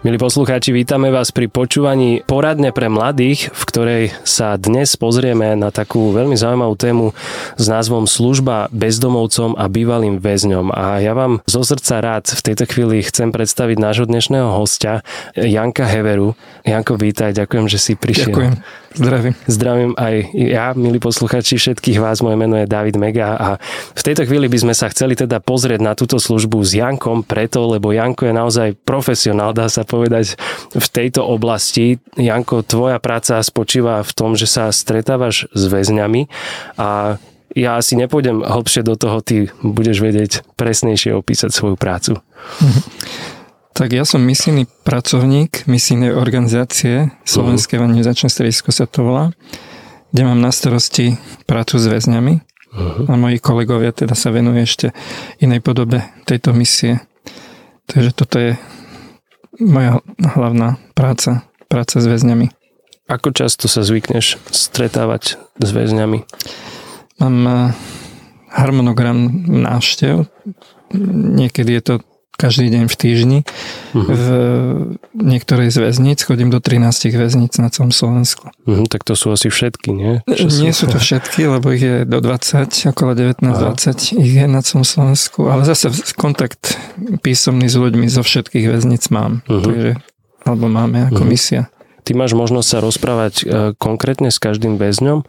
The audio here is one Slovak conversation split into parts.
Milí poslucháči, vítame vás pri počúvaní poradne pre mladých, v ktorej sa dnes pozrieme na takú veľmi zaujímavú tému s názvom Služba bezdomovcom a bývalým väzňom. A ja vám zo srdca rád v tejto chvíli chcem predstaviť nášho dnešného hostia, Janka Heveru. Janko, vítaj, ďakujem, že si prišiel. Ďakujem. Zdravím. Zdravím aj ja, milí posluchači, všetkých vás. Moje meno je David Mega a v tejto chvíli by sme sa chceli teda pozrieť na túto službu s Jankom preto, lebo Janko je naozaj profesionál, dá sa povedať, v tejto oblasti. Janko, tvoja práca spočíva v tom, že sa stretávaš s väzňami a ja asi nepôjdem hlbšie do toho, ty budeš vedieť presnejšie opísať svoju prácu. Tak ja som misijný pracovník misijnej organizácie Slovenské uh-huh. evangelizačné stredisko sa to volá, kde mám na starosti prácu s väzňami uh-huh. a moji kolegovia teda sa venujú ešte inej podobe tejto misie. Takže toto je moja hlavná práca, práca s väzňami. Ako často sa zvykneš stretávať s väzňami? Mám eh, harmonogram návštev. Niekedy je to každý deň v týždni. Uh-huh. V niektorej z väzníc chodím do 13 väzníc na celom Slovensku. Uh-huh, tak to sú asi všetky, nie? Čo nie sú to všetky, lebo ich je do 20, okolo 19-20 ich je na celom Slovensku, ale zase kontakt písomný s ľuďmi zo všetkých väzníc mám. Uh-huh. Takže, alebo máme ako uh-huh. misia. Ty máš možnosť sa rozprávať uh, konkrétne s každým väzňom?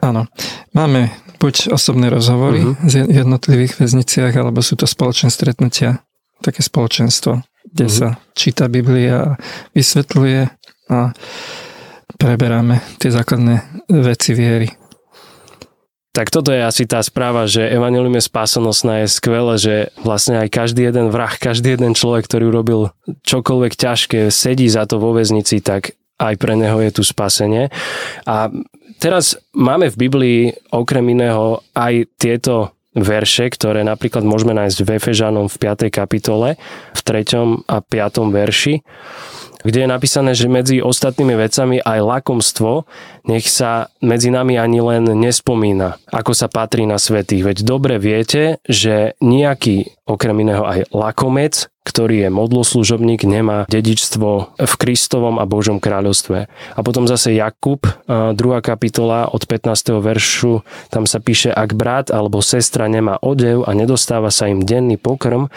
Áno. Máme buď osobné rozhovory uh-huh. z jednotlivých väzniciach, alebo sú to spoločné stretnutia také spoločenstvo, kde mm-hmm. sa číta Biblia a vysvetľuje a preberáme tie základné veci viery. Tak toto je asi tá správa, že Evangelium je spásonosná, je skvelé, že vlastne aj každý jeden vrah, každý jeden človek, ktorý urobil čokoľvek ťažké, sedí za to vo väznici, tak aj pre neho je tu spasenie. A teraz máme v Biblii okrem iného aj tieto verše, ktoré napríklad môžeme nájsť v Efežanom v 5. kapitole, v 3. a 5. verši, kde je napísané, že medzi ostatnými vecami aj lakomstvo nech sa medzi nami ani len nespomína, ako sa patrí na svetých. Veď dobre viete, že nejaký okrem iného aj lakomec ktorý je modloslužobník, nemá dedičstvo v Kristovom a Božom kráľovstve. A potom zase Jakub, druhá kapitola od 15. veršu, tam sa píše, ak brat alebo sestra nemá odev a nedostáva sa im denný pokrm,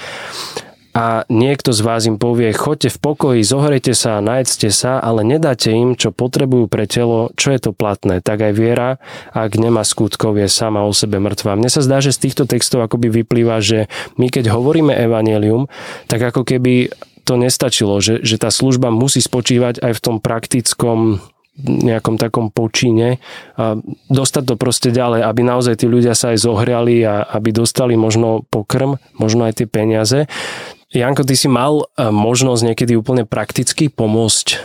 a niekto z vás im povie, choďte v pokoji, zohrejte sa najedzte sa, ale nedáte im, čo potrebujú pre telo, čo je to platné. Tak aj viera, ak nemá skutkov, je sama o sebe mŕtva. Mne sa zdá, že z týchto textov akoby vyplýva, že my keď hovoríme evanelium, tak ako keby to nestačilo, že, že tá služba musí spočívať aj v tom praktickom nejakom takom počíne a dostať to proste ďalej, aby naozaj tí ľudia sa aj zohriali a aby dostali možno pokrm, možno aj tie peniaze. Janko, ty si mal e, možnosť niekedy úplne prakticky pomôcť e,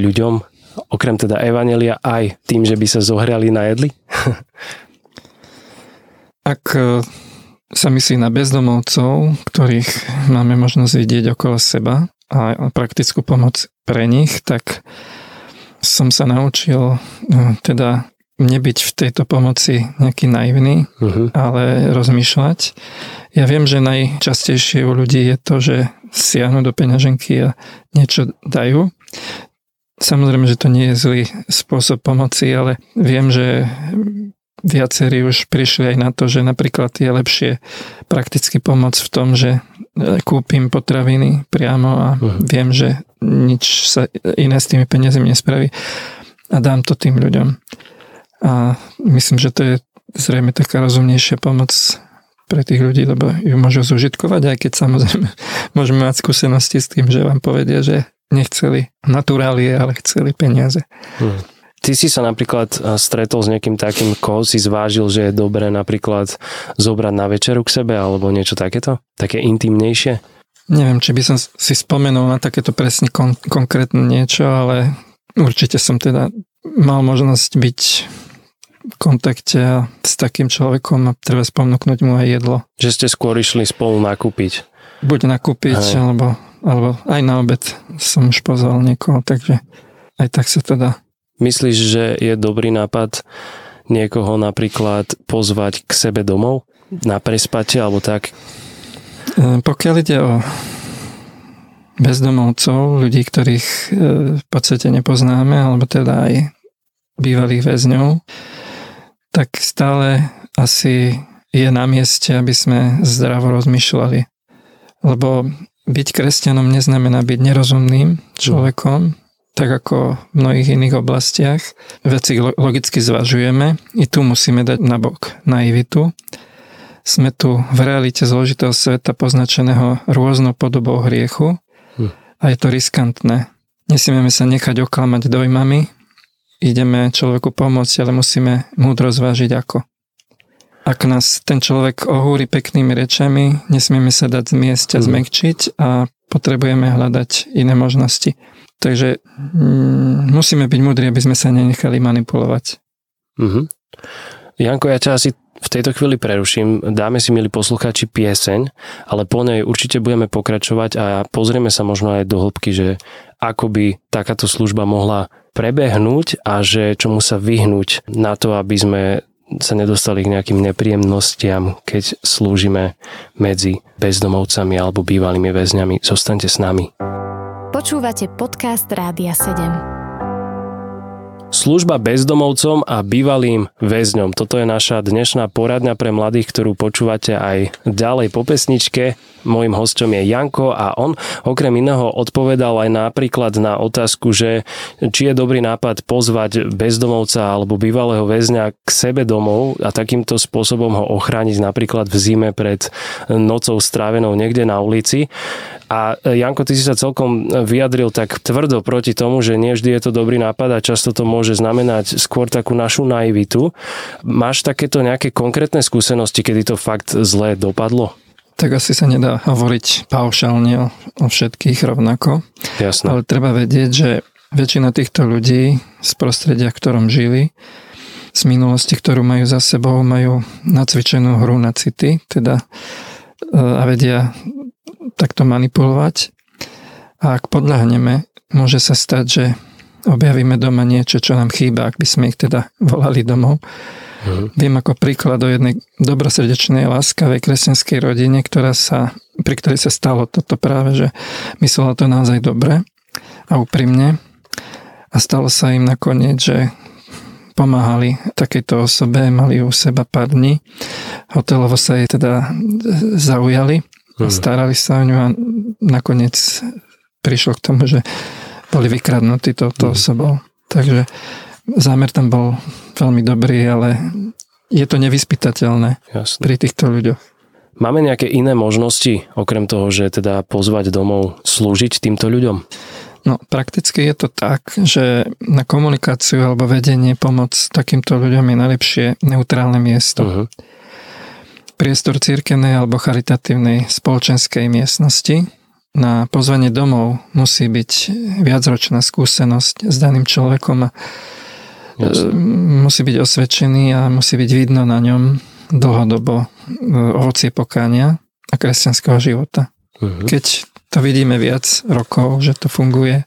ľuďom, okrem teda Evanelia, aj tým, že by sa zohrali na jedli? Ak e, sa myslí na bezdomovcov, ktorých máme možnosť vidieť okolo seba a praktickú pomoc pre nich, tak som sa naučil teda nebyť v tejto pomoci nejaký naivný, uh-huh. ale rozmýšľať. Ja viem, že najčastejšie u ľudí je to, že siahnu do peňaženky a niečo dajú. Samozrejme, že to nie je zlý spôsob pomoci, ale viem, že viacerí už prišli aj na to, že napríklad je lepšie prakticky pomôcť v tom, že kúpim potraviny priamo a uh-huh. viem, že nič sa iné s tými peniazmi nespraví a dám to tým ľuďom. A myslím, že to je zrejme taká rozumnejšia pomoc pre tých ľudí, lebo ju môžu zužitkovať, aj keď samozrejme môžeme mať skúsenosti s tým, že vám povedia, že nechceli naturálie, ale chceli peniaze. Hmm. Ty si sa napríklad stretol s nejakým takým, koho si zvážil, že je dobré napríklad zobrať na večeru k sebe alebo niečo takéto? Také intimnejšie? Neviem, či by som si spomenul na takéto presne kon- konkrétne niečo, ale určite som teda mal možnosť byť kontakte s takým človekom a treba spomnúknuť mu aj jedlo. Že ste skôr išli spolu nakúpiť. Buď nakúpiť, Aj. alebo alebo aj na obed som už pozval niekoho, takže aj tak sa to dá. Myslíš, že je dobrý nápad niekoho napríklad pozvať k sebe domov na prespatie alebo tak? E, pokiaľ ide o bezdomovcov, ľudí, ktorých e, v podstate nepoznáme, alebo teda aj bývalých väzňov, tak stále asi je na mieste, aby sme zdravo rozmýšľali. Lebo byť kresťanom neznamená byť nerozumným človekom, tak ako v mnohých iných oblastiach. Veci logicky zvažujeme, i tu musíme dať nabok naivitu. Sme tu v realite zložitého sveta poznačeného rôznou podobou hriechu hm. a je to riskantné. Nesmieme sa nechať oklamať dojmami, ideme človeku pomôcť, ale musíme múdro zvážiť ako. Ak nás ten človek ohúri peknými rečami, nesmieme sa dať zmiesť a hm. zmekčiť a potrebujeme hľadať iné možnosti. Takže mm, musíme byť múdri, aby sme sa nenechali manipulovať. Mm-hmm. Janko, ja ťa asi v tejto chvíli preruším. Dáme si, milí poslucháči, pieseň, ale po nej určite budeme pokračovať a pozrieme sa možno aj do hĺbky, že ako by takáto služba mohla prebehnúť a že čomu sa vyhnúť na to, aby sme sa nedostali k nejakým nepríjemnostiam, keď slúžime medzi bezdomovcami alebo bývalými väzňami. Zostaňte s nami. Počúvate podcast Rádia 7. Služba bezdomovcom a bývalým väzňom. Toto je naša dnešná poradňa pre mladých, ktorú počúvate aj ďalej po pesničke. Mojím hostom je Janko a on okrem iného odpovedal aj napríklad na otázku, že či je dobrý nápad pozvať bezdomovca alebo bývalého väzňa k sebe domov a takýmto spôsobom ho ochrániť napríklad v zime pred nocou strávenou niekde na ulici. A Janko, ty si sa celkom vyjadril tak tvrdo proti tomu, že nie vždy je to dobrý nápad a často to môže znamenať skôr takú našu naivitu. Máš takéto nejaké konkrétne skúsenosti, kedy to fakt zle dopadlo? Tak asi sa nedá hovoriť paušálne o, o všetkých rovnako. Jasné. Ale treba vedieť, že väčšina týchto ľudí z prostredia, v ktorom žili, z minulosti, ktorú majú za sebou, majú nacvičenú hru na city, teda e, a vedia takto manipulovať. A ak podľahneme, môže sa stať, že objavíme doma niečo, čo nám chýba, ak by sme ich teda volali domov. Mm. Viem ako príklad o jednej dobrosrdečnej, láskavej kresťanskej rodine, ktorá sa, pri ktorej sa stalo toto práve, že myslela to naozaj dobre a úprimne. A stalo sa im nakoniec, že pomáhali takejto osobe, mali u seba pár dní. Hotelovo sa jej teda zaujali, mm. starali sa o ňu a nakoniec prišlo k tomu, že boli vykradnutí touto mm. osobou. Takže zámer tam bol veľmi dobrý, ale je to nevyspytateľné Jasne. pri týchto ľuďoch. Máme nejaké iné možnosti, okrem toho, že teda pozvať domov slúžiť týmto ľuďom? No, prakticky je to tak, že na komunikáciu alebo vedenie pomoc takýmto ľuďom je najlepšie neutrálne miesto. Uh-huh. Priestor církenej alebo charitatívnej spoločenskej miestnosti, na pozvanie domov musí byť viacročná skúsenosť s daným človekom a Jasne. musí byť osvedčený a musí byť vidno na ňom dlhodobo e, ovocie pokánia a kresťanského života. Uh-huh. Keď to vidíme viac rokov, že to funguje,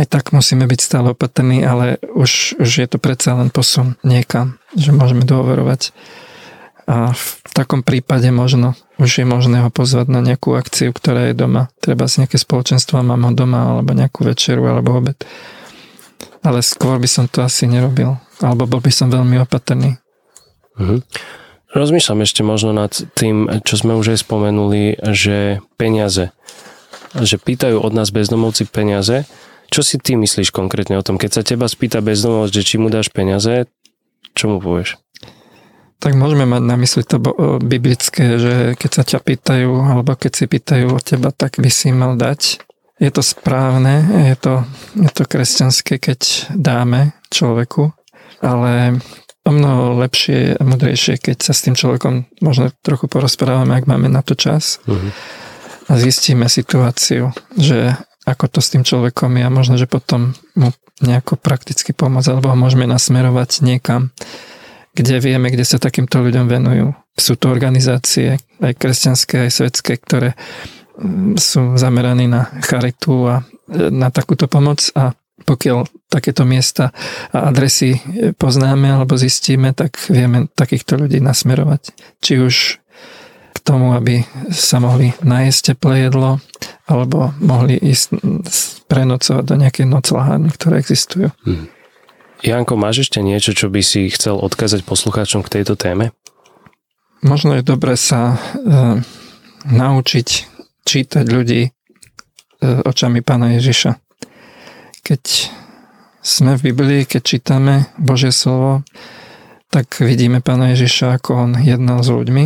aj tak musíme byť stále opatrní, ale už, už je to predsa len posun niekam, že môžeme dôverovať a v takom prípade možno už je možné ho pozvať na nejakú akciu, ktorá je doma. Treba z nejaké spoločenstvo, mám ho doma, alebo nejakú večeru, alebo obed. Ale skôr by som to asi nerobil. Alebo bol by som veľmi opatrný. Mhm. Rozmýšľam ešte možno nad tým, čo sme už aj spomenuli, že peniaze. Že pýtajú od nás bezdomovci peniaze. Čo si ty myslíš konkrétne o tom? Keď sa teba spýta bezdomovec, že či mu dáš peniaze, čo mu povieš? Tak môžeme mať na mysli to biblické, že keď sa ťa pýtajú, alebo keď si pýtajú o teba, tak by si mal dať. Je to správne, je to, je to kresťanské, keď dáme človeku, ale o mnoho lepšie a mudrejšie, keď sa s tým človekom možno trochu porozprávame, ak máme na to čas uh-huh. a zistíme situáciu, že ako to s tým človekom je a možno, že potom mu nejako prakticky pomôcť, alebo ho môžeme nasmerovať niekam, kde vieme, kde sa takýmto ľuďom venujú. Sú to organizácie, aj kresťanské, aj svetské, ktoré sú zameraní na charitu a na takúto pomoc a pokiaľ takéto miesta a adresy poznáme alebo zistíme, tak vieme takýchto ľudí nasmerovať. Či už k tomu, aby sa mohli nájsť teplé jedlo, alebo mohli ísť prenocovať do nejakej noclahárny, ktoré existujú. Hmm. Janko, máš ešte niečo, čo by si chcel odkázať poslucháčom k tejto téme? Možno je dobre sa e, naučiť čítať ľudí e, očami pána Ježiša. Keď sme v Biblii, keď čítame Božie slovo, tak vidíme pána Ježiša, ako on jednal s ľuďmi.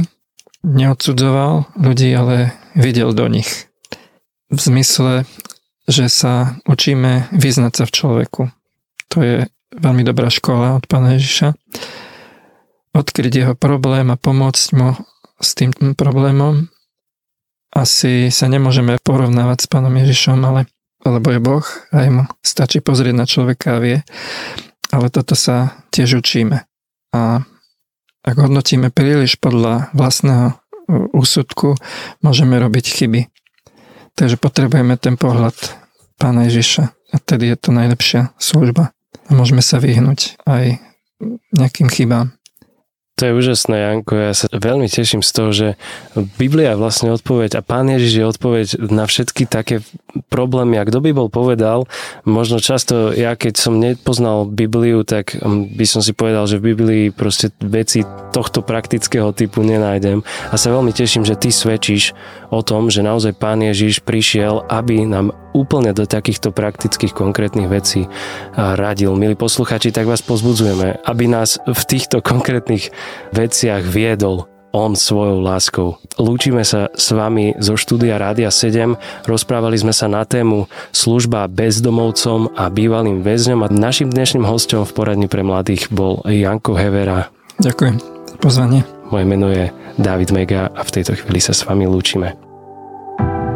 Neodsudzoval ľudí, ale videl do nich v zmysle, že sa učíme vyznať sa v človeku. To je veľmi dobrá škola od pána Ježiša. Odkryť jeho problém a pomôcť mu s tým problémom. Asi sa nemôžeme porovnávať s pánom Ježišom, ale lebo je Boh, aj mu stačí pozrieť na človeka a vie. Ale toto sa tiež učíme. A ak hodnotíme príliš podľa vlastného úsudku, môžeme robiť chyby. Takže potrebujeme ten pohľad Pána Ježiša a tedy je to najlepšia služba. A môžeme sa vyhnúť aj nejakým chybám. To je úžasné, Janko. Ja sa veľmi teším z toho, že Biblia je vlastne odpoveď a Pán Ježiš je odpoveď na všetky také problémy. A kto by bol povedal, možno často ja, keď som nepoznal Bibliu, tak um, by som si povedal, že v Biblii proste veci tohto praktického typu nenájdem. A sa veľmi teším, že ty svedčíš o tom, že naozaj Pán Ježiš prišiel, aby nám úplne do takýchto praktických konkrétnych vecí radil. Milí posluchači, tak vás pozbudzujeme, aby nás v týchto konkrétnych veciach viedol on svojou láskou. Lúčime sa s vami zo štúdia Rádia 7. Rozprávali sme sa na tému služba bezdomovcom a bývalým väzňom a našim dnešným hostom v poradni pre mladých bol Janko Hevera. Ďakujem za pozvanie. Moje meno je David Mega a v tejto chvíli sa s vami lúčime.